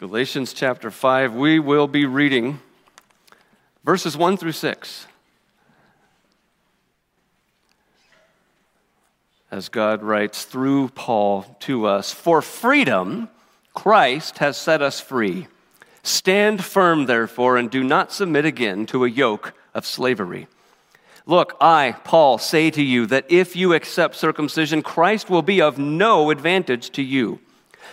Galatians chapter 5, we will be reading verses 1 through 6. As God writes through Paul to us, for freedom, Christ has set us free. Stand firm, therefore, and do not submit again to a yoke of slavery. Look, I, Paul, say to you that if you accept circumcision, Christ will be of no advantage to you.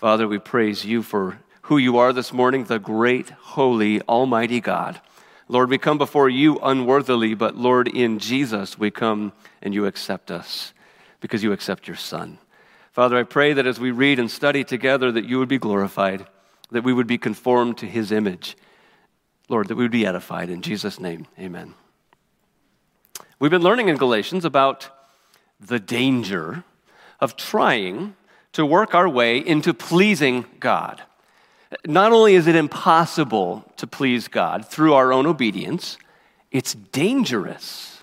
Father, we praise you for who you are this morning, the great, holy, almighty God. Lord, we come before you unworthily, but Lord, in Jesus we come and you accept us because you accept your Son. Father, I pray that as we read and study together, that you would be glorified, that we would be conformed to his image. Lord, that we would be edified. In Jesus' name, amen. We've been learning in Galatians about the danger of trying to work our way into pleasing God. Not only is it impossible to please God through our own obedience, it's dangerous.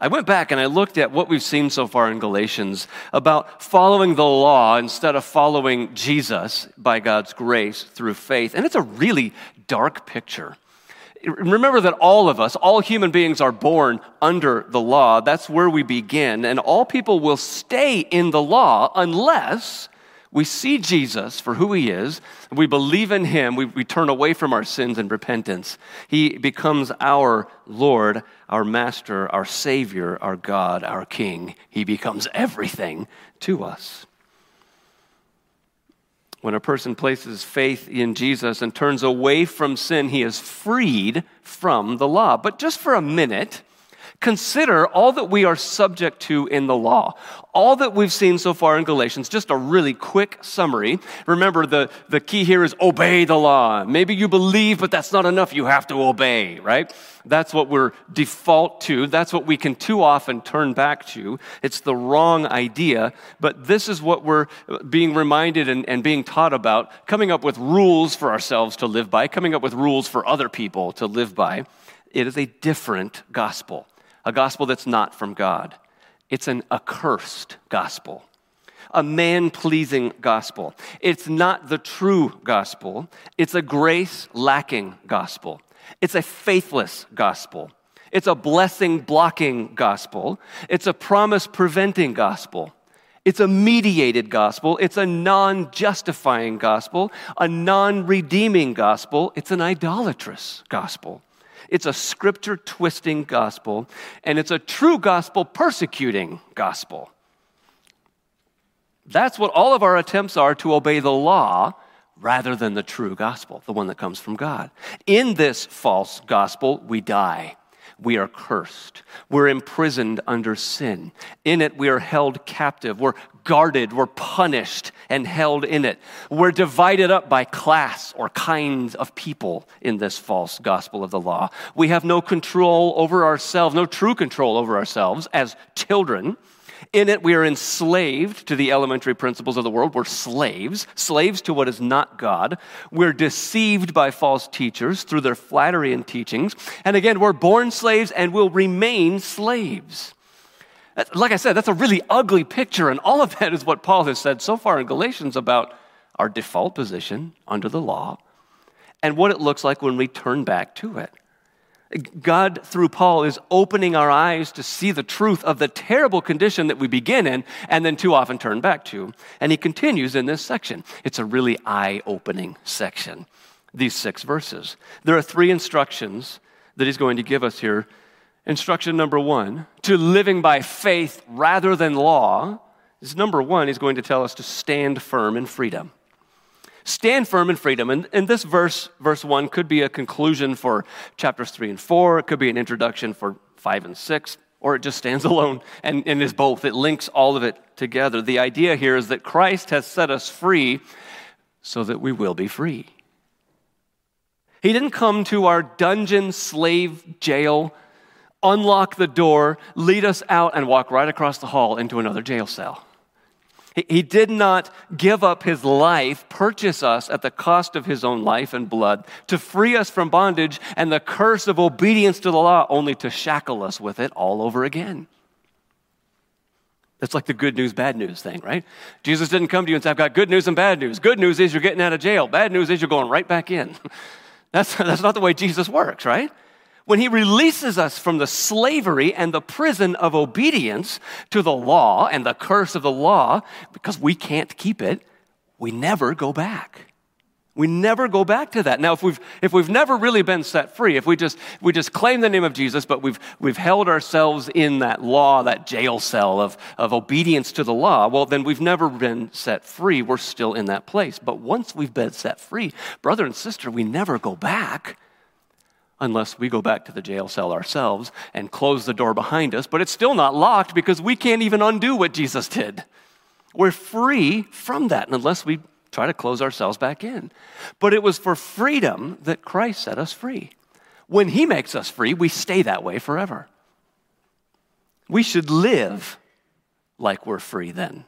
I went back and I looked at what we've seen so far in Galatians about following the law instead of following Jesus by God's grace through faith. And it's a really dark picture. Remember that all of us, all human beings, are born under the law. That's where we begin. And all people will stay in the law unless we see Jesus for who he is, we believe in him, we, we turn away from our sins and repentance. He becomes our Lord, our Master, our Savior, our God, our King. He becomes everything to us. When a person places faith in Jesus and turns away from sin, he is freed from the law. But just for a minute, consider all that we are subject to in the law. All that we've seen so far in Galatians, just a really quick summary. Remember, the, the key here is obey the law. Maybe you believe, but that's not enough. You have to obey, right? That's what we're default to. That's what we can too often turn back to. It's the wrong idea, but this is what we're being reminded and, and being taught about coming up with rules for ourselves to live by, coming up with rules for other people to live by. It is a different gospel, a gospel that's not from God. It's an accursed gospel a man pleasing gospel. It's not the true gospel, it's a grace lacking gospel. It's a faithless gospel. It's a blessing blocking gospel. It's a promise preventing gospel. It's a mediated gospel. It's a non justifying gospel, a non redeeming gospel. It's an idolatrous gospel. It's a scripture twisting gospel, and it's a true gospel persecuting gospel. That's what all of our attempts are to obey the law rather than the true gospel, the one that comes from God. In this false gospel, we die. We are cursed. We're imprisoned under sin. In it, we are held captive. We're guarded. We're punished and held in it. We're divided up by class or kinds of people in this false gospel of the law. We have no control over ourselves, no true control over ourselves as children in it, we are enslaved to the elementary principles of the world. We're slaves, slaves to what is not God. We're deceived by false teachers through their flattery and teachings. And again, we're born slaves and will remain slaves. Like I said, that's a really ugly picture, and all of that is what Paul has said so far in Galatians about our default position under the law and what it looks like when we turn back to it. God, through Paul, is opening our eyes to see the truth of the terrible condition that we begin in and then too often turn back to. And he continues in this section. It's a really eye opening section, these six verses. There are three instructions that he's going to give us here. Instruction number one to living by faith rather than law is number one, he's going to tell us to stand firm in freedom. Stand firm in freedom. And, and this verse, verse 1, could be a conclusion for chapters 3 and 4. It could be an introduction for 5 and 6, or it just stands alone and, and is both. It links all of it together. The idea here is that Christ has set us free so that we will be free. He didn't come to our dungeon slave jail, unlock the door, lead us out, and walk right across the hall into another jail cell. He did not give up his life, purchase us at the cost of his own life and blood, to free us from bondage and the curse of obedience to the law, only to shackle us with it all over again. That's like the good news, bad news thing, right? Jesus didn't come to you and say, I've got good news and bad news. Good news is you're getting out of jail. Bad news is you're going right back in. That's, that's not the way Jesus works, right? When he releases us from the slavery and the prison of obedience to the law and the curse of the law, because we can't keep it, we never go back. We never go back to that. Now, if we've, if we've never really been set free, if we just, we just claim the name of Jesus, but we've, we've held ourselves in that law, that jail cell of, of obedience to the law, well, then we've never been set free. We're still in that place. But once we've been set free, brother and sister, we never go back unless we go back to the jail cell ourselves and close the door behind us. But it's still not locked because we can't even undo what Jesus did. We're free from that unless we try to close ourselves back in. But it was for freedom that Christ set us free. When He makes us free, we stay that way forever. We should live like we're free then.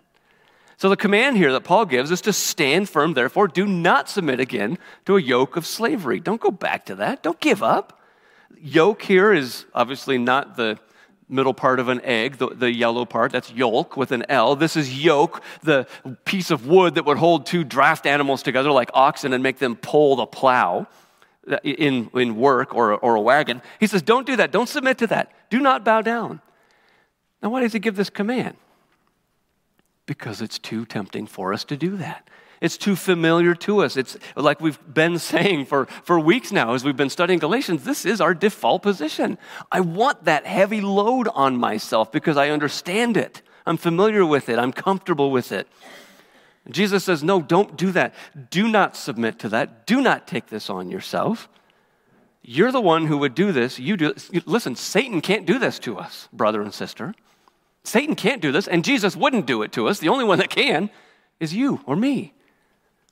So, the command here that Paul gives is to stand firm, therefore, do not submit again to a yoke of slavery. Don't go back to that. Don't give up. Yoke here is obviously not the middle part of an egg, the, the yellow part, that's yolk with an L. This is yoke, the piece of wood that would hold two draft animals together like oxen and make them pull the plow in, in work or, or a wagon. He says, Don't do that. Don't submit to that. Do not bow down. Now, why does he give this command? Because it's too tempting for us to do that. It's too familiar to us. It's like we've been saying for, for weeks now as we've been studying Galatians, this is our default position. I want that heavy load on myself because I understand it. I'm familiar with it. I'm comfortable with it. Jesus says, No, don't do that. Do not submit to that. Do not take this on yourself. You're the one who would do this. You do. Listen, Satan can't do this to us, brother and sister. Satan can't do this, and Jesus wouldn't do it to us. The only one that can is you or me.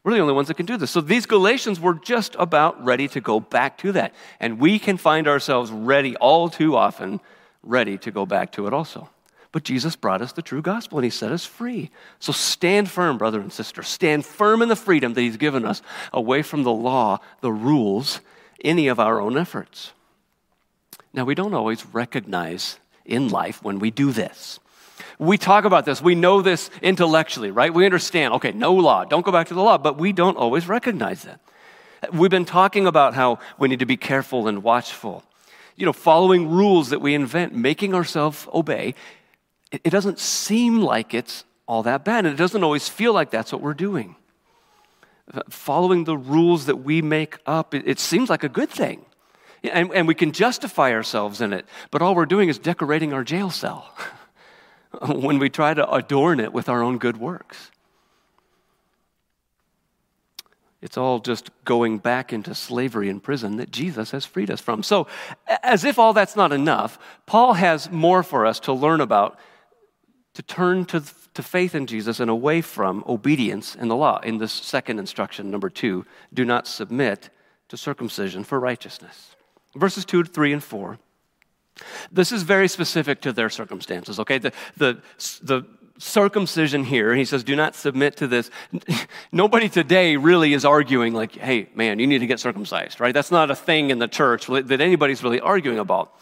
We're the only ones that can do this. So these Galatians were just about ready to go back to that. And we can find ourselves ready all too often, ready to go back to it also. But Jesus brought us the true gospel and he set us free. So stand firm, brother and sister. Stand firm in the freedom that he's given us away from the law, the rules, any of our own efforts. Now, we don't always recognize in life when we do this. We talk about this. We know this intellectually, right? We understand, okay, no law, don't go back to the law, but we don't always recognize that. We've been talking about how we need to be careful and watchful. You know, following rules that we invent, making ourselves obey. It doesn't seem like it's all that bad, and it doesn't always feel like that's what we're doing. Following the rules that we make up, it, seems like a good thing. And, and we can justify ourselves in it, but all we're doing is decorating our jail cell. when we try to adorn it with our own good works. It's all just going back into slavery and prison that Jesus has freed us from. So, as if all that's not enough, Paul has more for us to learn about to turn to, to faith in Jesus and away from obedience in the law. In this second instruction, number two, do not submit to circumcision for righteousness. Verses 2, 3, and 4 this is very specific to their circumstances, okay? The, the, the circumcision here, he says, do not submit to this. Nobody today really is arguing, like, hey, man, you need to get circumcised, right? That's not a thing in the church that anybody's really arguing about.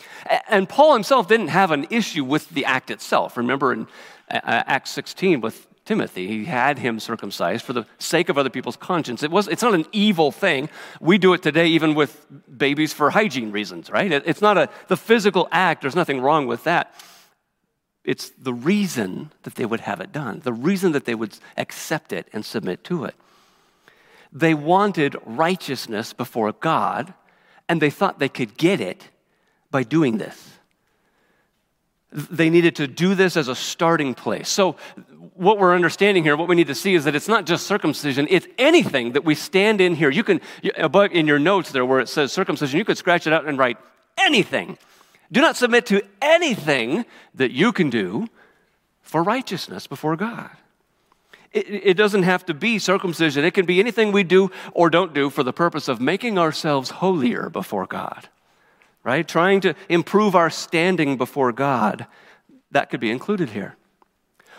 And Paul himself didn't have an issue with the act itself. Remember in uh, uh, Acts 16 with Timothy. He had him circumcised for the sake of other people's conscience. It was, it's not an evil thing. We do it today even with babies for hygiene reasons, right? It, it's not a, the physical act, there's nothing wrong with that. It's the reason that they would have it done, the reason that they would accept it and submit to it. They wanted righteousness before God, and they thought they could get it by doing this they needed to do this as a starting place. So, what we're understanding here, what we need to see is that it's not just circumcision, it's anything that we stand in here. You can, above in your notes there where it says circumcision, you could scratch it out and write anything. Do not submit to anything that you can do for righteousness before God. It, it doesn't have to be circumcision, it can be anything we do or don't do for the purpose of making ourselves holier before God, right? Trying to improve our standing before God. That could be included here.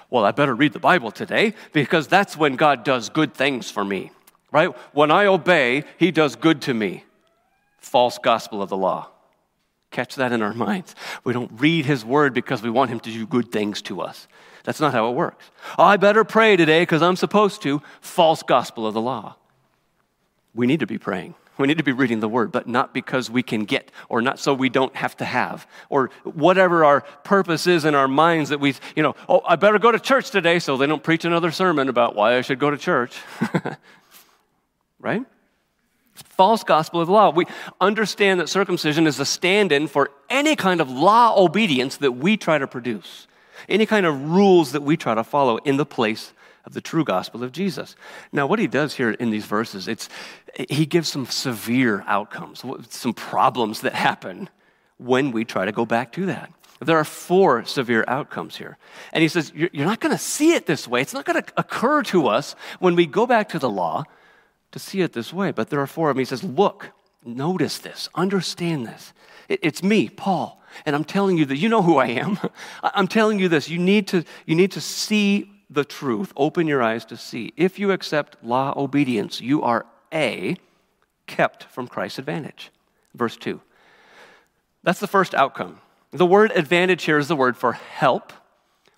Well, I better read the Bible today because that's when God does good things for me, right? When I obey, He does good to me. False gospel of the law. Catch that in our minds. We don't read His word because we want Him to do good things to us. That's not how it works. I better pray today because I'm supposed to. False gospel of the law. We need to be praying. We need to be reading the word, but not because we can get, or not so we don't have to have, or whatever our purpose is in our minds that we, you know, oh, I better go to church today so they don't preach another sermon about why I should go to church. right? False gospel of law. We understand that circumcision is a stand in for any kind of law obedience that we try to produce any kind of rules that we try to follow in the place of the true gospel of Jesus. Now, what he does here in these verses, it's he gives some severe outcomes, some problems that happen when we try to go back to that. There are four severe outcomes here. And he says, You're not going to see it this way. It's not going to occur to us when we go back to the law to see it this way. But there are four of them. He says, Look, notice this, understand this. It's me, Paul. And I'm telling you that you know who I am. I'm telling you this. You need to, you need to see the truth. Open your eyes to see. If you accept law obedience, you are A, kept from Christ's advantage. Verse 2. That's the first outcome. The word advantage here is the word for help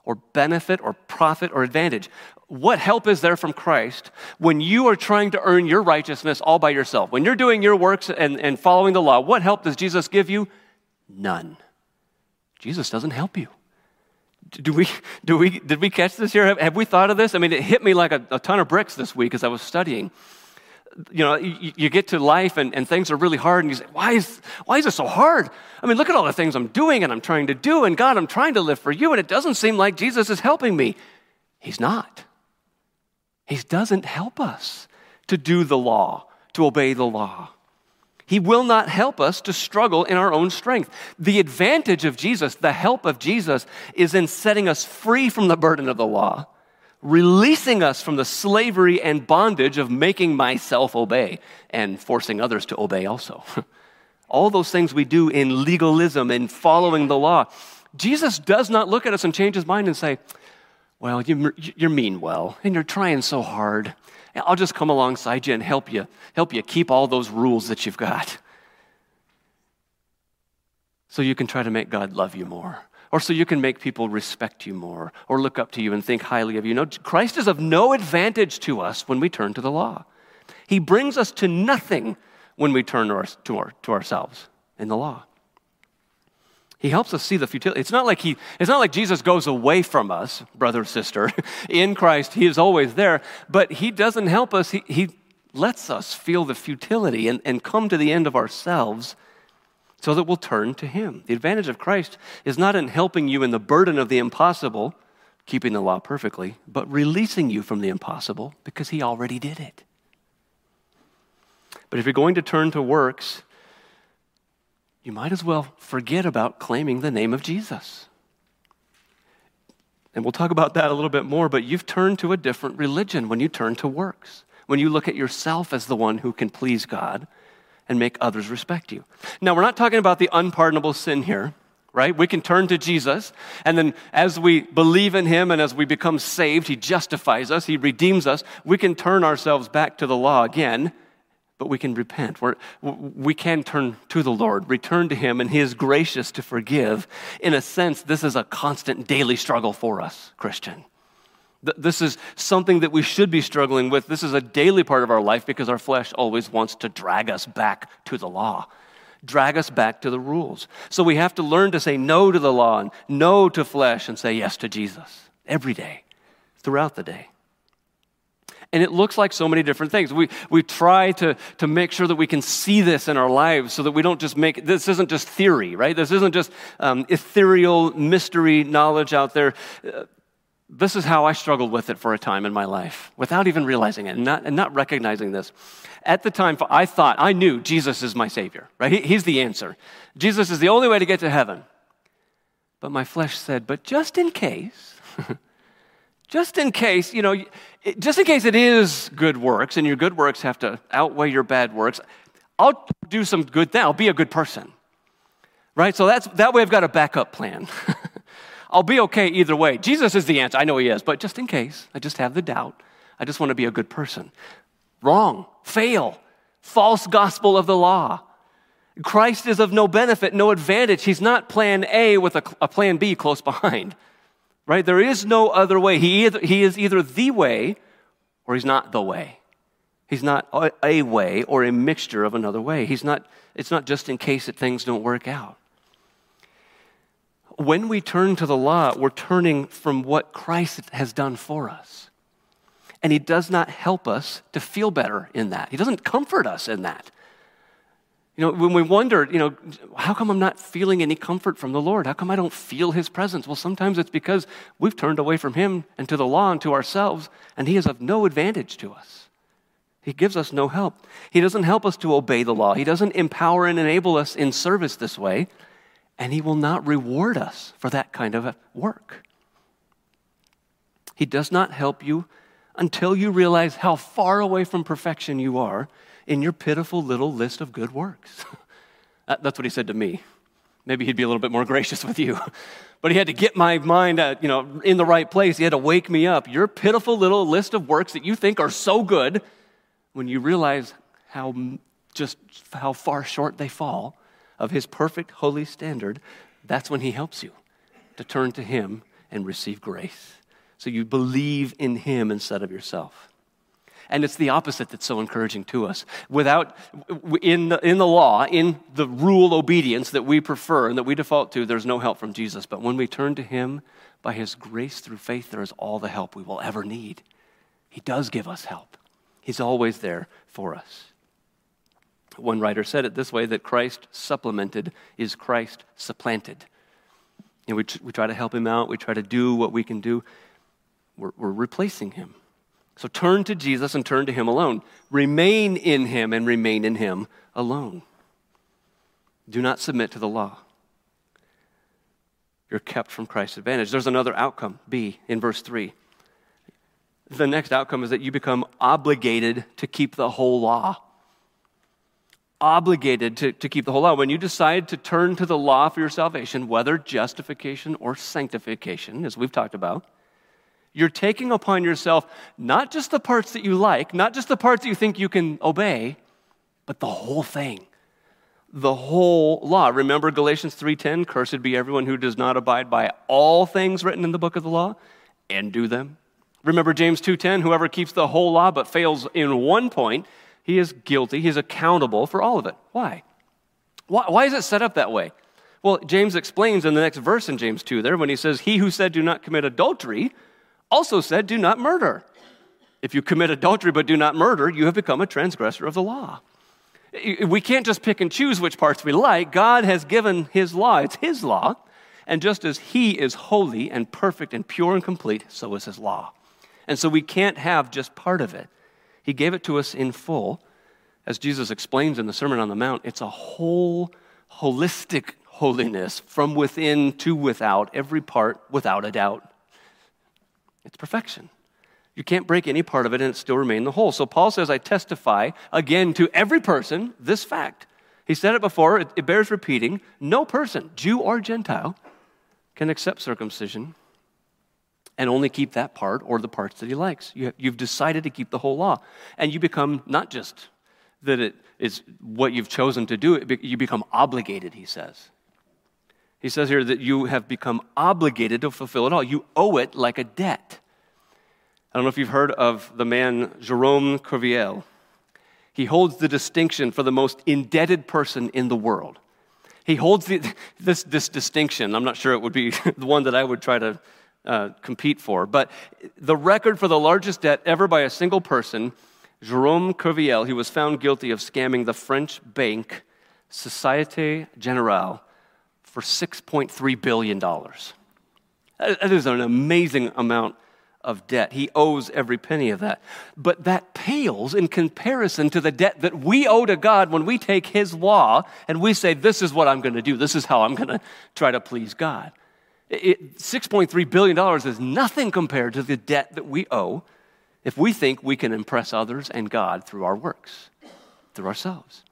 or benefit or profit or advantage. What help is there from Christ when you are trying to earn your righteousness all by yourself? When you're doing your works and, and following the law, what help does Jesus give you? None. Jesus doesn't help you. Do we, do we, did we catch this here? Have, have we thought of this? I mean, it hit me like a, a ton of bricks this week as I was studying. You know, you, you get to life and, and things are really hard, and you say, why is, why is it so hard? I mean, look at all the things I'm doing and I'm trying to do, and God, I'm trying to live for you, and it doesn't seem like Jesus is helping me. He's not. He doesn't help us to do the law, to obey the law. He will not help us to struggle in our own strength. The advantage of Jesus, the help of Jesus, is in setting us free from the burden of the law, releasing us from the slavery and bondage of making myself obey and forcing others to obey also. All those things we do in legalism and following the law. Jesus does not look at us and change his mind and say, Well, you, are mean well, and you're trying so hard. I'll just come alongside you and help you, help you keep all those rules that you've got. So you can try to make God love you more. Or so you can make people respect you more or look up to you and think highly of you. No, Christ is of no advantage to us when we turn to the law. He brings us to nothing when we turn to, our, to, our, to ourselves in the law. He helps us see the futility. It's not like he, it's not like Jesus goes away from us, brother, sister. In Christ, he is always there, but he doesn't help us. He, he lets us feel the futility and, and come to the end of ourselves so that we'll turn to him. The advantage of Christ is not in helping you in the burden of the impossible, keeping the law perfectly, but releasing you from the impossible because he already did it. But if you're going to turn to works, you might as well forget about claiming the name of Jesus. And we'll talk about that a little bit more, but you've turned to a different religion when you turn to works, when you look at yourself as the one who can please God and make others respect you. Now, we're not talking about the unpardonable sin here, right? We can turn to Jesus, and then as we believe in Him and as we become saved, He justifies us, He redeems us. We can turn ourselves back to the law again but we can repent. We're, we can turn to the Lord, return to Him, and He is gracious to forgive. In a sense, this is a constant daily struggle for us, Christian. This is something that we should be struggling with. This is a daily part of our life because our flesh always wants to drag us back to the law, drag us back to the rules. So we have to learn to say no to the law and no to flesh and say yes to Jesus every day, throughout the day. And it looks like so many different things. We, we try to, to make sure that we can see this in our lives so that we don't just make this isn't just theory, right? This isn't just um, ethereal mystery knowledge out there. Uh, this is how I struggled with it for a time in my life without even realizing it and not, and not recognizing this. At the time, I thought, I knew Jesus is my Savior, right? He, he's the answer. Jesus is the only way to get to heaven. But my flesh said, but just in case, just in case, you know, just in case it is good works and your good works have to outweigh your bad works, I'll do some good thing. I'll be a good person. Right? So that's that way I've got a backup plan. I'll be okay either way. Jesus is the answer. I know he is, but just in case, I just have the doubt. I just want to be a good person. Wrong. Fail. False gospel of the law. Christ is of no benefit, no advantage. He's not plan A with a, a plan B close behind. Right? There is no other way. He, either, he is either the way or he's not the way. He's not a way or a mixture of another way. He's not, it's not just in case that things don't work out. When we turn to the law, we're turning from what Christ has done for us. And he does not help us to feel better in that. He doesn't comfort us in that. You know, when we wonder, you know, how come I'm not feeling any comfort from the Lord? How come I don't feel His presence? Well, sometimes it's because we've turned away from Him and to the law and to ourselves, and He is of no advantage to us. He gives us no help. He doesn't help us to obey the law. He doesn't empower and enable us in service this way, and He will not reward us for that kind of work. He does not help you until you realize how far away from perfection you are in your pitiful little list of good works. That's what he said to me. Maybe he'd be a little bit more gracious with you. But he had to get my mind at, you know, in the right place. He had to wake me up. Your pitiful little list of works that you think are so good, when you realize how just how far short they fall of his perfect holy standard, that's when he helps you to turn to him and receive grace. So you believe in him instead of yourself. And it's the opposite that's so encouraging to us. Without, in the, in the law, in the rule obedience that we prefer and that we default to, there's no help from Jesus. But when we turn to Him by His grace through faith, there is all the help we will ever need. He does give us help, He's always there for us. One writer said it this way that Christ supplemented is Christ supplanted. We, we try to help him out, we try to do what we can do. We're, we're replacing him. So turn to Jesus and turn to Him alone. Remain in Him and remain in Him alone. Do not submit to the law. You're kept from Christ's advantage. There's another outcome, B, in verse 3. The next outcome is that you become obligated to keep the whole law. Obligated to, to keep the whole law. When you decide to turn to the law for your salvation, whether justification or sanctification, as we've talked about, you're taking upon yourself not just the parts that you like, not just the parts that you think you can obey, but the whole thing. The whole law. Remember Galatians 3:10, cursed be everyone who does not abide by all things written in the book of the law and do them. Remember James 2:10, whoever keeps the whole law but fails in one point, he is guilty, he's accountable for all of it. Why? Why, why is it set up that way? Well, James explains in the next verse in James 2 there when he says, He who said, Do not commit adultery, also said, Do not murder. If you commit adultery but do not murder, you have become a transgressor of the law. We can't just pick and choose which parts we like. God has given His law, it's His law. And just as He is holy and perfect and pure and complete, so is His law. And so we can't have just part of it. He gave it to us in full. As Jesus explains in the Sermon on the Mount, it's a whole, holistic holiness from within to without, every part without a doubt. It's perfection. You can't break any part of it and it still remain the whole. So Paul says, I testify again to every person this fact. He said it before, it, it bears repeating. No person, Jew or Gentile, can accept circumcision and only keep that part or the parts that he likes. You, have decided to keep the whole law. And you become not just that it is what you've chosen to do, you become obligated, he says. He says here that you have become obligated to fulfill it all. You owe it like a debt. I don't know if you've heard of the man Jerome Kerviel. He holds the distinction for the most indebted person in the world. He holds the, this, this distinction. I'm not sure it would be the one that I would try to uh, compete for, but the record for the largest debt ever by a single person, Jerome Kerviel, he was found guilty of scamming the French bank Societe Generale for $6.3 billion. That is an amazing amount of debt. He owes every penny of that. But that pales in comparison to the debt that we owe to God when we take His law and we say, This is what I'm going to do. This is how I'm going to try to please God. $6.3 billion is nothing compared to the debt that we owe if we think we can impress others and God through our works, through ourselves.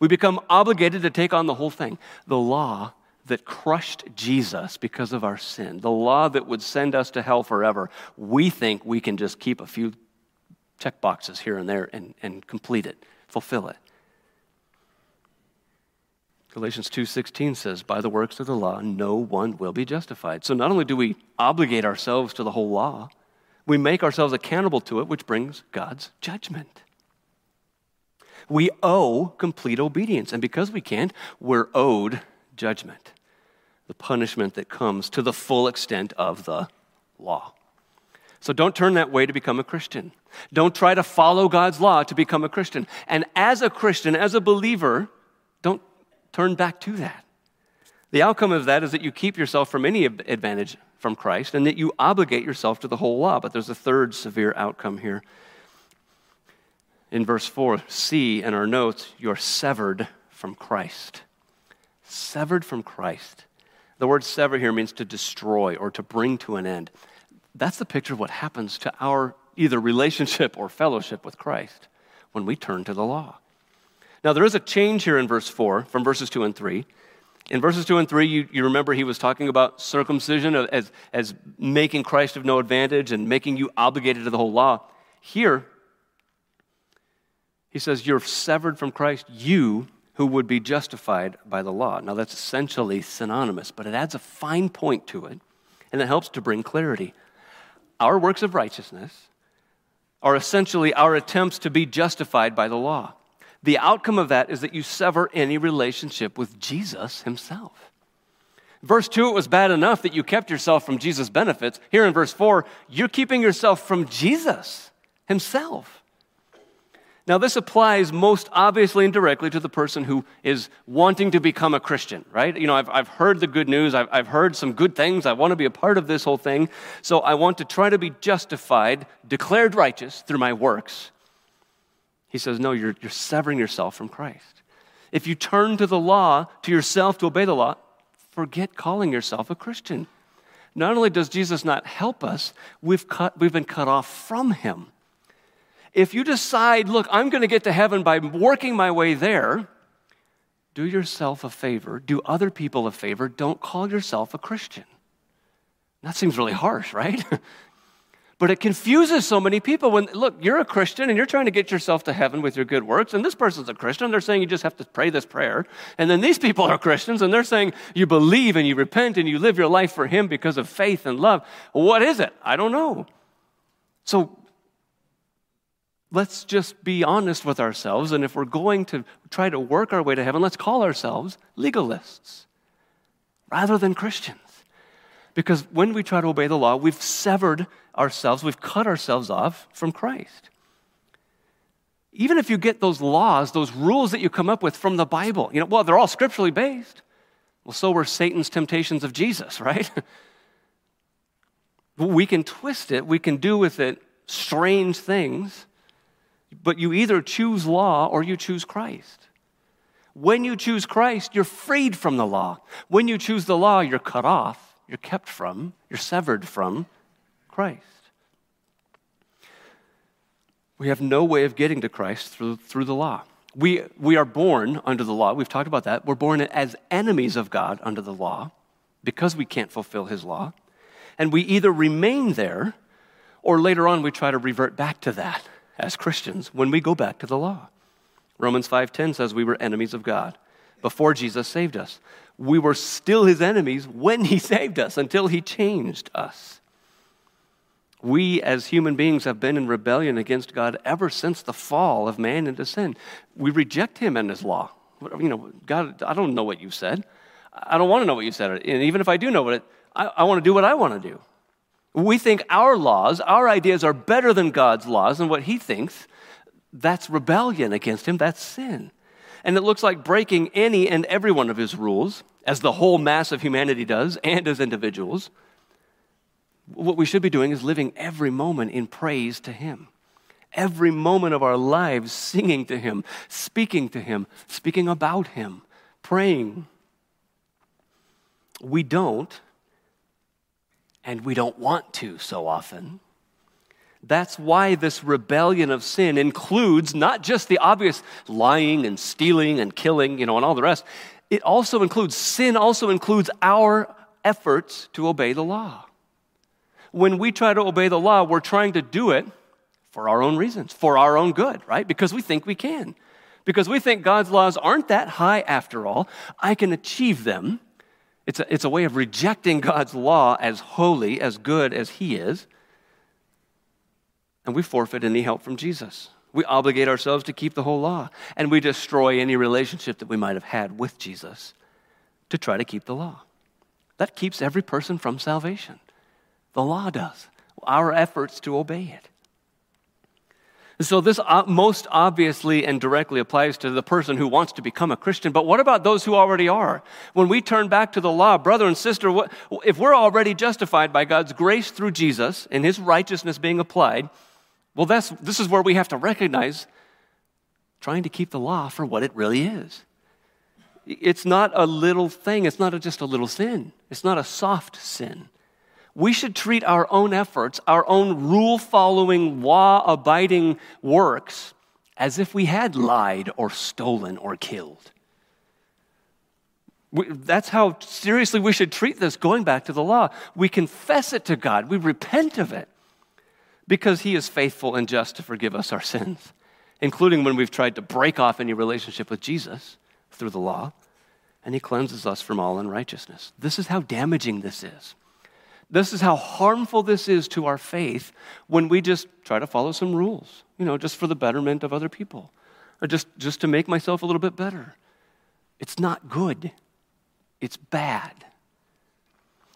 We become obligated to take on the whole thing. The law that crushed Jesus because of our sin, the law that would send us to hell forever, we think we can just keep a few check boxes here and there and, and complete it, fulfill it. Galatians 2:16 says, "By the works of the law no one will be justified." So not only do we obligate ourselves to the whole law, we make ourselves accountable to it, which brings God's judgment. We owe complete obedience, and because we can't, we're owed judgment, the punishment that comes to the full extent of the law. So don't turn that way to become a Christian. Don't try to follow God's law to become a Christian. And as a Christian, as a believer, don't turn back to that. The outcome of that is that you keep yourself from any advantage from Christ and that you obligate yourself to the whole law. But there's a third severe outcome here. In verse 4, see in our notes, you're severed from Christ. Severed from Christ. The word sever here means to destroy or to bring to an end. That's the picture of what happens to our either relationship or fellowship with Christ when we turn to the law. Now, there is a change here in verse 4 from verses 2 and 3. In verses 2 and 3, you, you remember he was talking about circumcision as, as making Christ of no advantage and making you obligated to the whole law. Here, he says, You're severed from Christ, you who would be justified by the law. Now, that's essentially synonymous, but it adds a fine point to it, and it helps to bring clarity. Our works of righteousness are essentially our attempts to be justified by the law. The outcome of that is that you sever any relationship with Jesus himself. Verse 2, it was bad enough that you kept yourself from Jesus' benefits. Here in verse 4, you're keeping yourself from Jesus himself. Now, this applies most obviously and directly to the person who is wanting to become a Christian, right? You know, I've, I've heard the good news, I've, I've heard some good things, I want to be a part of this whole thing, so I want to try to be justified, declared righteous through my works. He says, No, you're, you're severing yourself from Christ. If you turn to the law, to yourself to obey the law, forget calling yourself a Christian. Not only does Jesus not help us, we've, cut, we've been cut off from him. If you decide, look, I'm going to get to heaven by working my way there, do yourself a favor, do other people a favor, don't call yourself a Christian. That seems really harsh, right? But it confuses so many people when, look, you're a Christian and you're trying to get yourself to heaven with your good works, and this person's a Christian. They're saying you just have to pray this prayer. And then these people are Christians and they're saying you believe and you repent and you live your life for Him because of faith and love. What is it? I don't know. So let's just be honest with ourselves. And if we're going to try to work our way to heaven, let's call ourselves legalists rather than Christians. Because when we try to obey the law, we've severed ourselves, we've cut ourselves off from Christ. Even if you get those laws, those rules that you come up with from the Bible, you know, well, they're all scripturally based. Well, so were Satan's temptations of Jesus, right? we can twist it, we can do with it strange things, but you either choose law or you choose Christ. When you choose Christ, you're freed from the law. When you choose the law, you're cut off you're kept from, you're severed from Christ. We have no way of getting to Christ through, through the law. We, we are born under the law. We've talked about that. We're born as enemies of God under the law because we can't fulfill his law. And we either remain there or later on we try to revert back to that as Christians when we go back to the law. Romans 5:10 says we were enemies of God before Jesus saved us we were still his enemies when he saved us until he changed us. We, as human beings, have been in rebellion against God ever since the fall of man into sin. We reject him and his law. You know, God, I don't know what you said. I don't want to know what you said. And even if I do know what it, I, I want to do what I want to do. We think our laws, our ideas are better than God's laws, and what he thinks, that's rebellion against him, that's sin. And it looks like breaking any and every one of his rules, as the whole mass of humanity does, and as individuals. What we should be doing is living every moment in praise to him. Every moment of our lives singing to him, speaking to him, speaking about him, praying. We don't, and we don't want to so often. That's why this rebellion of sin includes not just the obvious lying and stealing and killing, you know, and all the rest. It also includes, sin also includes our efforts to obey the law. When we try to obey the law, we're trying to do it for our own reasons, for our own good, right? Because we think we can. Because we think God's laws aren't that high after all. I can achieve them. It's a, it's a way of rejecting God's law as holy, as good as He is and we forfeit any help from Jesus. We obligate ourselves to keep the whole law, and we destroy any relationship that we might have had with Jesus to try to keep the law. That keeps every person from salvation. The law does. Our efforts to obey it. So, this uh, most obviously and directly applies to the person who wants to become a Christian. But what about those who already are? When we turn back to the law, brother and sister, if we're already justified by God's grace through Jesus and his righteousness being applied, well, that's, this is where we have to recognize trying to keep the law for what it really is. It's not a little thing, it's not a, just a little sin, it's not a soft sin. We should treat our own efforts, our own rule following, law abiding works as if we had lied or stolen or killed. We, that's how seriously we should treat this going back to the law. We confess it to God, we repent of it because he is faithful and just to forgive us our sins, including when we've tried to break off any relationship with Jesus through the law, and he cleanses us from all unrighteousness. This is how damaging this is. This is how harmful this is to our faith when we just try to follow some rules, you know, just for the betterment of other people, or just, just to make myself a little bit better. It's not good, it's bad.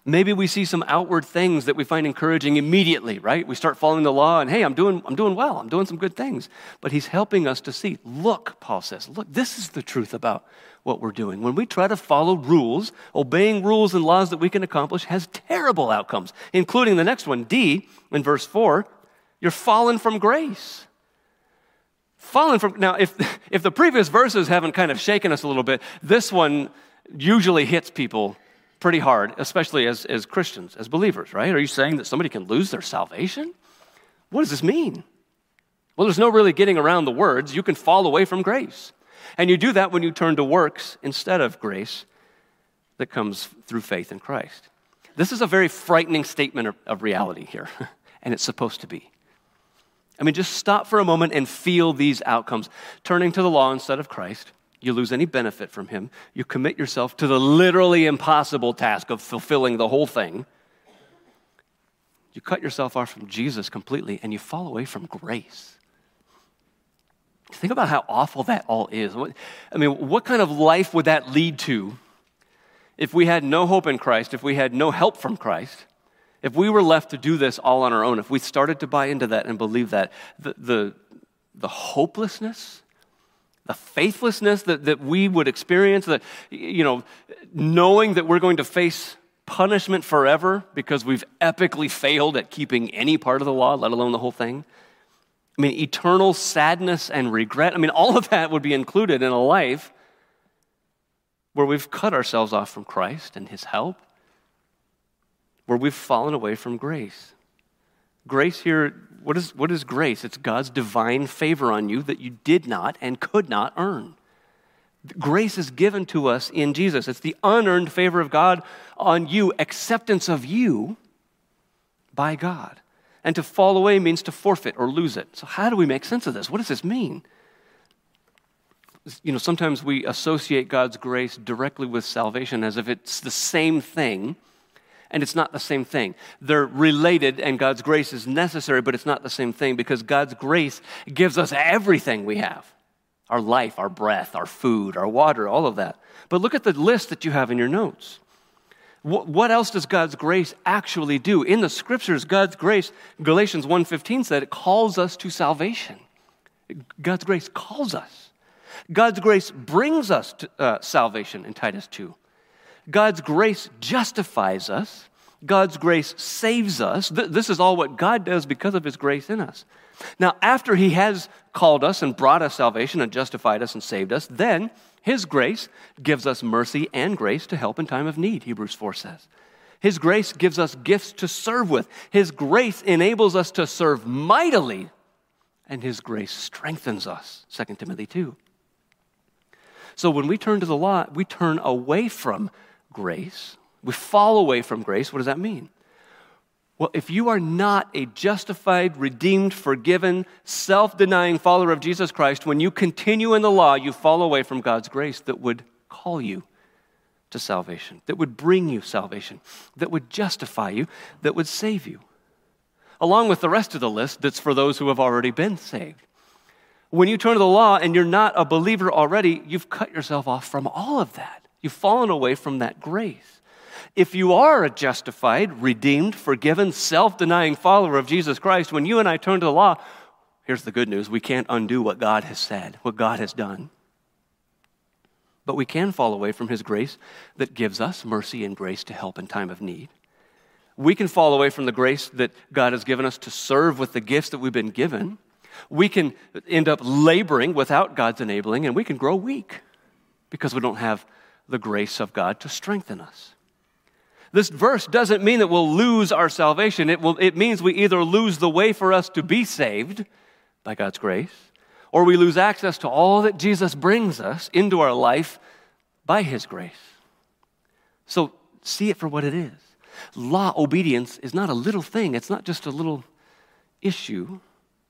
Maybe we see some outward things that we find encouraging immediately, right? We start following the law and hey, I'm doing, I'm doing well, I'm doing some good things. But he's helping us to see, look, Paul says, look, this is the truth about what we're doing. When we try to follow rules, obeying rules and laws that we can accomplish has terrible outcomes, including the next one, D, in verse 4, you're fallen from grace. Fallen from, now, if, if the previous verses haven't kind of shaken us a little bit, this one usually hits people pretty hard, especially as, as Christians, as believers, right? Are you saying that somebody can lose their salvation? What does this mean? Well, there's no really getting around the words. You can fall away from grace. And you do that when you turn to works instead of grace that comes through faith in Christ. This is a very frightening statement of, of reality here, and it's supposed to be. I mean, just stop for a moment and feel these outcomes. Turning to the law instead of Christ, you lose any benefit from him. You commit yourself to the literally impossible task of fulfilling the whole thing. You cut yourself off from Jesus completely and you fall away from grace. Think about how awful that all is. I mean, what kind of life would that lead to if we had no hope in Christ, if we had no help from Christ, if we were left to do this all on our own, if we started to buy into that and believe that, the, the, the hopelessness the faithlessness that, that we would experience, that, you know, knowing that we're going to face punishment forever because we've epically failed at keeping any part of the law, let alone the whole thing. I mean, eternal sadness and regret. I mean, all of that would be included in a life where we've cut ourselves off from Christ and His help, where we've fallen away from grace. Grace here what is, what is grace? It's God's divine favor on you that you did not and could not earn. Grace is given to us in Jesus. It's the unearned favor of God on you, acceptance of you by God. And to fall away means to forfeit or lose it. So, how do we make sense of this? What does this mean? You know, sometimes we associate God's grace directly with salvation as if it's the same thing and it's not the same thing. They're related, and God's grace is necessary, but it's not the same thing because God's grace gives us everything we have our life, our breath, our food, our water, all of that. But look at the list that you have in your notes. What else does God's grace actually do? In the scriptures, God's grace, Galatians 1:15 said it calls us to salvation. God's grace calls us. God's grace brings us to uh, salvation in Titus 2. God's grace justifies us. God's grace saves us. This is all what God does because of his grace in us. Now, after he has called us and brought us salvation and justified us and saved us, then his grace gives us mercy and grace to help in time of need, Hebrews 4 says. His grace gives us gifts to serve with. His grace enables us to serve mightily, and His grace strengthens us. 2 Timothy 2. So when we turn to the law, we turn away from grace. We fall away from grace. What does that mean? Well, if you are not a justified, redeemed, forgiven, self denying follower of Jesus Christ, when you continue in the law, you fall away from God's grace that would call you to salvation, that would bring you salvation, that would justify you, that would save you. Along with the rest of the list that's for those who have already been saved. When you turn to the law and you're not a believer already, you've cut yourself off from all of that. You've fallen away from that grace. If you are a justified, redeemed, forgiven, self denying follower of Jesus Christ, when you and I turn to the law, here's the good news we can't undo what God has said, what God has done. But we can fall away from His grace that gives us mercy and grace to help in time of need. We can fall away from the grace that God has given us to serve with the gifts that we've been given we can end up laboring without God's enabling, and we can grow weak because we don't have the grace of God to strengthen us. This verse doesn't mean that we'll lose our salvation. It, will, it means we either lose the way for us to be saved by God's grace, or we lose access to all that Jesus brings us into our life by His grace. So see it for what it is. Law obedience is not a little thing, it's not just a little issue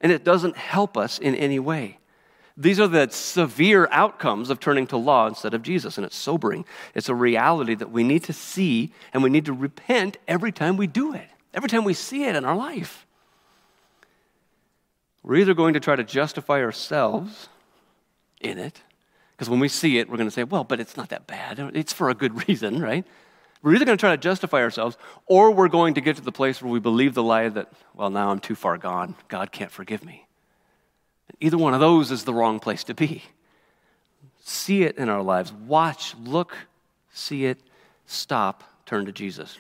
and it doesn't help us in any way. These are the severe outcomes of turning to law instead of Jesus, and it's sobering. It's a reality that we need to see, and we need to repent every time we do it, every time we see it in our life. We're either going to try to justify ourselves in it, because when we see it, we're going to say, well, but it's not that bad. It's for a good reason, right? We're either going to try to justify ourselves or we're going to get to the place where we believe the lie that, well, now I'm too far gone. God can't forgive me. Either one of those is the wrong place to be. See it in our lives. Watch, look, see it, stop, turn to Jesus.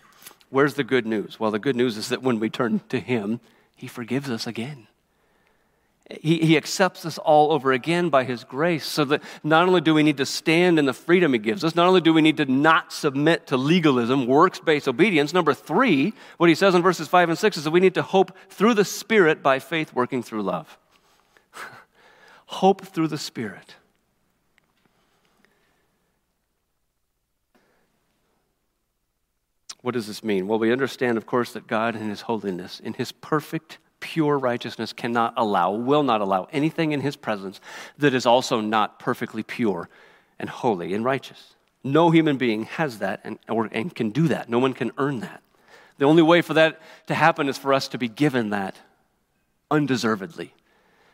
Where's the good news? Well, the good news is that when we turn to Him, He forgives us again. He, he accepts us all over again by His grace, so that not only do we need to stand in the freedom He gives us, not only do we need to not submit to legalism, works based obedience. Number three, what He says in verses five and six is that we need to hope through the Spirit by faith working through love. Hope through the Spirit. What does this mean? Well, we understand, of course, that God in His holiness, in His perfect pure righteousness cannot allow, will not allow anything in his presence that is also not perfectly pure and holy and righteous. No human being has that and, or, and can do that. No one can earn that. The only way for that to happen is for us to be given that undeservedly.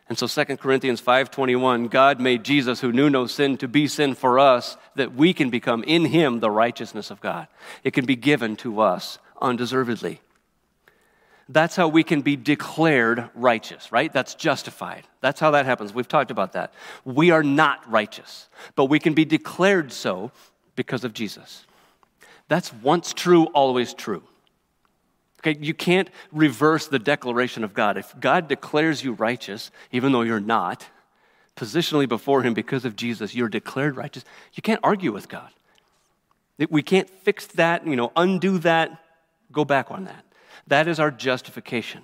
And so 2 Corinthians 5:21 God made Jesus who knew no sin to be sin for us that we can become in him the righteousness of God. It can be given to us undeservedly. That's how we can be declared righteous, right? That's justified. That's how that happens. We've talked about that. We are not righteous, but we can be declared so because of Jesus. That's once true, always true. Okay, you can't reverse the declaration of God. If God declares you righteous, even though you're not, positionally before Him because of Jesus, you're declared righteous. You can't argue with God. We can't fix that, you know, undo that, go back on that. That is our justification.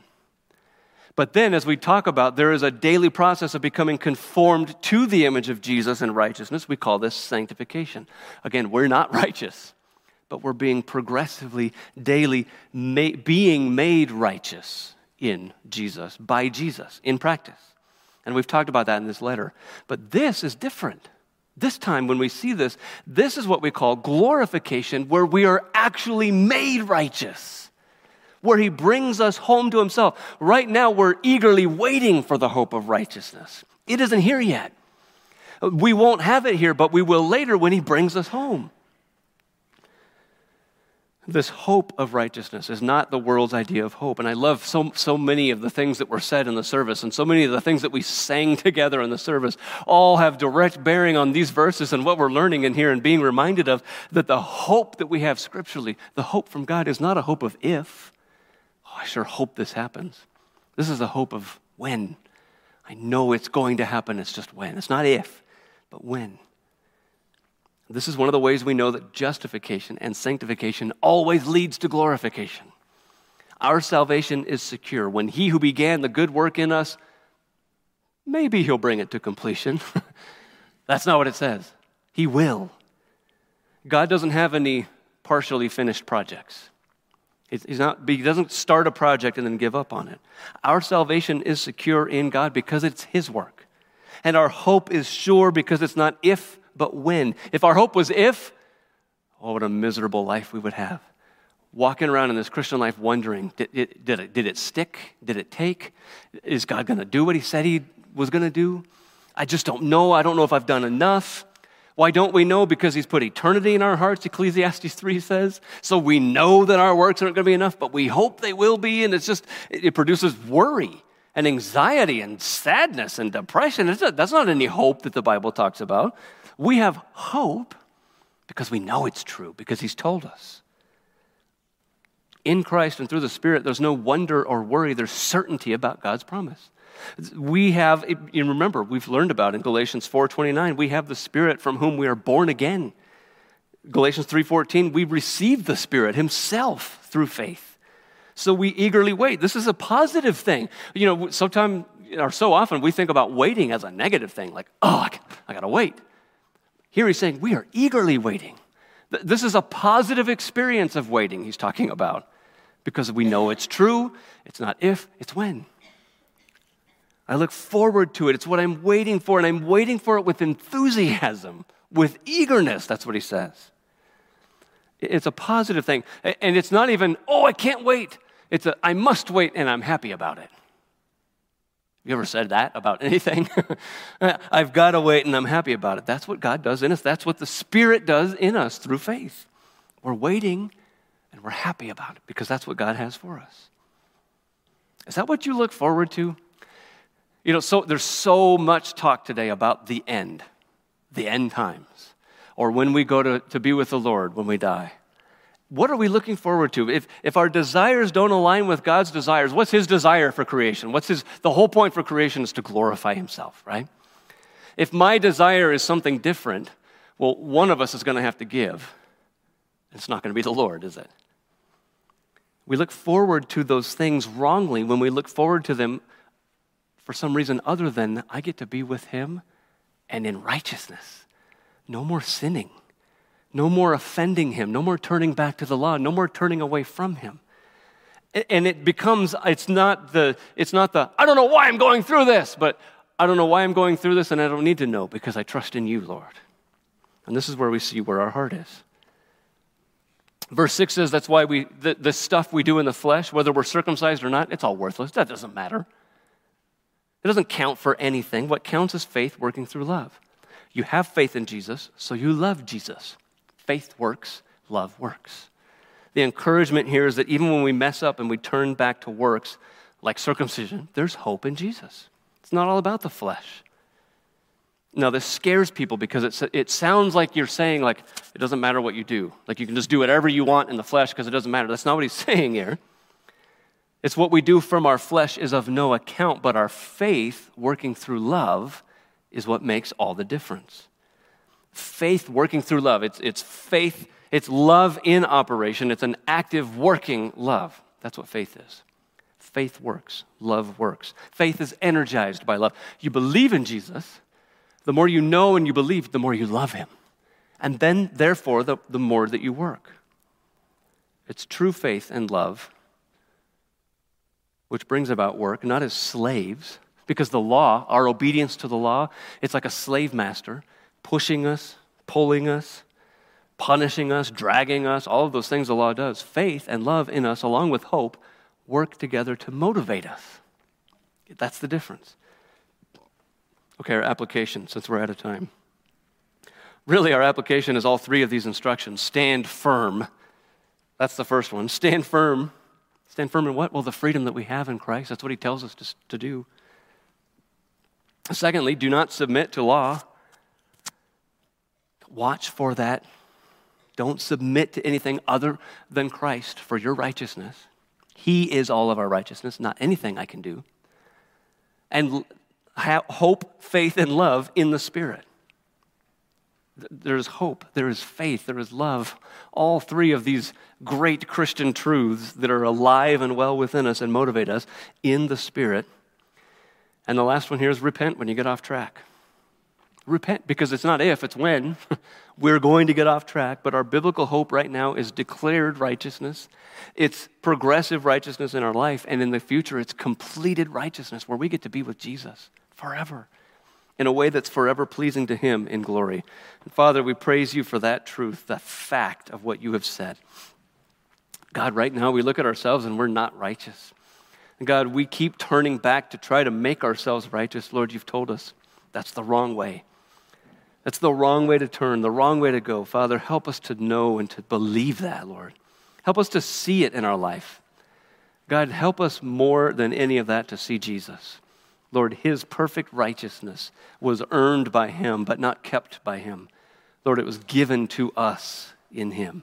But then, as we talk about, there is a daily process of becoming conformed to the image of Jesus in righteousness. We call this sanctification. Again, we're not righteous, but we're being progressively, daily, ma- being made righteous in Jesus, by Jesus, in practice. And we've talked about that in this letter. But this is different. This time, when we see this, this is what we call glorification, where we are actually made righteous where he brings us home to himself. Right now, we're eagerly waiting for the hope of righteousness. It isn't here yet. We won't have it here, but we will later when he brings us home. This hope of righteousness is not the world's idea of hope. And I love so, so many of the things that were said in the service, and so many of the things that we sang together in the service all have direct bearing on these verses and what we're learning in here and being reminded of that the hope that we have scripturally, the hope from God, is not a hope of if, Oh, I sure hope this happens. This is a hope of when. I know it's going to happen. It's just when. It's not if, but when. This is one of the ways we know that justification and sanctification always leads to glorification. Our salvation is secure. When he who began the good work in us, maybe he'll bring it to completion. That's not what it says. He will. God doesn't have any partially finished projects. He's not, he doesn't start a project and then give up on it. Our salvation is secure in God because it's His work. And our hope is sure because it's not if, but when. If our hope was if, oh, what a miserable life we would have. Walking around in this Christian life wondering did it, did it, did it stick? Did it take? Is God going to do what He said He was going to do? I just don't know. I don't know if I've done enough. Why don't we know? Because he's put eternity in our hearts, Ecclesiastes 3 says. So we know that our works aren't going to be enough, but we hope they will be. And it's just, it produces worry and anxiety and sadness and depression. Not, that's not any hope that the Bible talks about. We have hope because we know it's true, because he's told us. In Christ and through the Spirit, there's no wonder or worry, there's certainty about God's promise. We have, you remember, we've learned about in Galatians 4.29, we have the Spirit from whom we are born again. Galatians 3.14, we receive the Spirit himself through faith. So we eagerly wait. This is a positive thing. You know, sometimes or so often we think about waiting as a negative thing, like, oh, I got to wait. Here he's saying we are eagerly waiting. This is a positive experience of waiting he's talking about because we know it's true. It's not if, it's when. I look forward to it. It's what I'm waiting for, and I'm waiting for it with enthusiasm, with eagerness. That's what he says. It's a positive thing. And it's not even, oh, I can't wait. It's a, I must wait, and I'm happy about it. You ever said that about anything? I've got to wait, and I'm happy about it. That's what God does in us. That's what the Spirit does in us through faith. We're waiting, and we're happy about it because that's what God has for us. Is that what you look forward to? You know, so there's so much talk today about the end, the end times, or when we go to, to be with the Lord when we die. What are we looking forward to? If, if our desires don't align with God's desires, what's His desire for creation? What's His, the whole point for creation is to glorify Himself, right? If my desire is something different, well, one of us is going to have to give. It's not going to be the Lord, is it? We look forward to those things wrongly when we look forward to them for some reason other than I get to be with Him and in righteousness. No more sinning, no more offending Him, no more turning back to the law, no more turning away from Him. And it becomes, it's not the, it's not the, I don't know why I'm going through this, but I don't know why I'm going through this and I don't need to know because I trust in you, Lord. And this is where we see where our heart is. Verse 6 says that's why we, the, the stuff we do in the flesh, whether we're circumcised or not, it's all worthless. That doesn't matter. It doesn't count for anything. What counts is faith working through love. You have faith in Jesus, so you love Jesus. Faith works, love works. The encouragement here is that even when we mess up and we turn back to works like circumcision, there's hope in Jesus. It's not all about the flesh. Now, this scares people because it, it sounds like you're saying, like, it doesn't matter what you do. Like, you can just do whatever you want in the flesh because it doesn't matter. That's not what he's saying here. It's what we do from our flesh is of no account, but our faith working through love is what makes all the difference. Faith working through love. It's, it's faith, it's love in operation. It's an active working love. That's what faith is. Faith works, love works. Faith is energized by love. You believe in Jesus, the more you know and you believe, the more you love him. And then, therefore, the, the more that you work. It's true faith and love which brings about work, not as slaves, because the law, our obedience to the law, it's like a slave master pushing us, pulling us, punishing us, dragging us, all of those things the law does. Faith and love in us, along with hope, work together to motivate us. That's the difference. Okay, our application, since we're out of time. Really, our application is all three of these instructions stand firm. That's the first one. Stand firm Stand firm in what? Well, the freedom that we have in Christ. That's what he tells us to, to do. Secondly, do not submit to law. Watch for that. Don't submit to anything other than Christ for your righteousness. He is all of our righteousness, not anything I can do. And hope, faith, and love in the Spirit. There is hope, there is faith, there is love. All three of these great Christian truths that are alive and well within us and motivate us in the Spirit. And the last one here is repent when you get off track. Repent, because it's not if, it's when. We're going to get off track, but our biblical hope right now is declared righteousness. It's progressive righteousness in our life, and in the future, it's completed righteousness where we get to be with Jesus forever in a way that's forever pleasing to Him in glory. And Father, we praise you for that truth, the fact of what you have said. God, right now we look at ourselves and we're not righteous. God, we keep turning back to try to make ourselves righteous. Lord, you've told us that's the wrong way. That's the wrong way to turn, the wrong way to go. Father, help us to know and to believe that, Lord. Help us to see it in our life. God, help us more than any of that to see Jesus. Lord, his perfect righteousness was earned by him, but not kept by him. Lord, it was given to us in him.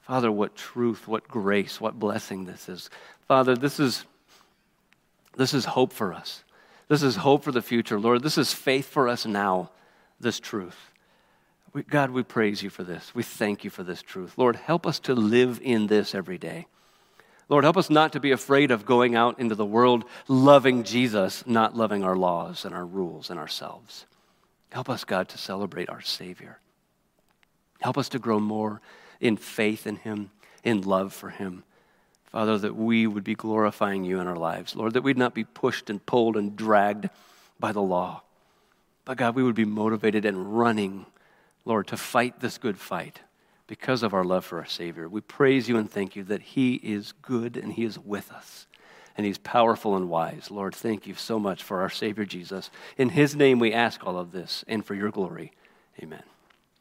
Father, what truth, what grace, what blessing this is. Father, this is, this is hope for us. This is hope for the future. Lord, this is faith for us now this truth. We, God, we praise you for this. We thank you for this truth. Lord, help us to live in this every day. Lord, help us not to be afraid of going out into the world loving Jesus, not loving our laws and our rules and ourselves. Help us, God, to celebrate our Savior. Help us to grow more in faith in Him, in love for Him. Father, that we would be glorifying you in our lives. Lord, that we'd not be pushed and pulled and dragged by the law. But God, we would be motivated and running, Lord, to fight this good fight because of our love for our Savior. We praise you and thank you that He is good and He is with us and He's powerful and wise. Lord, thank you so much for our Savior Jesus. In His name we ask all of this and for your glory. Amen.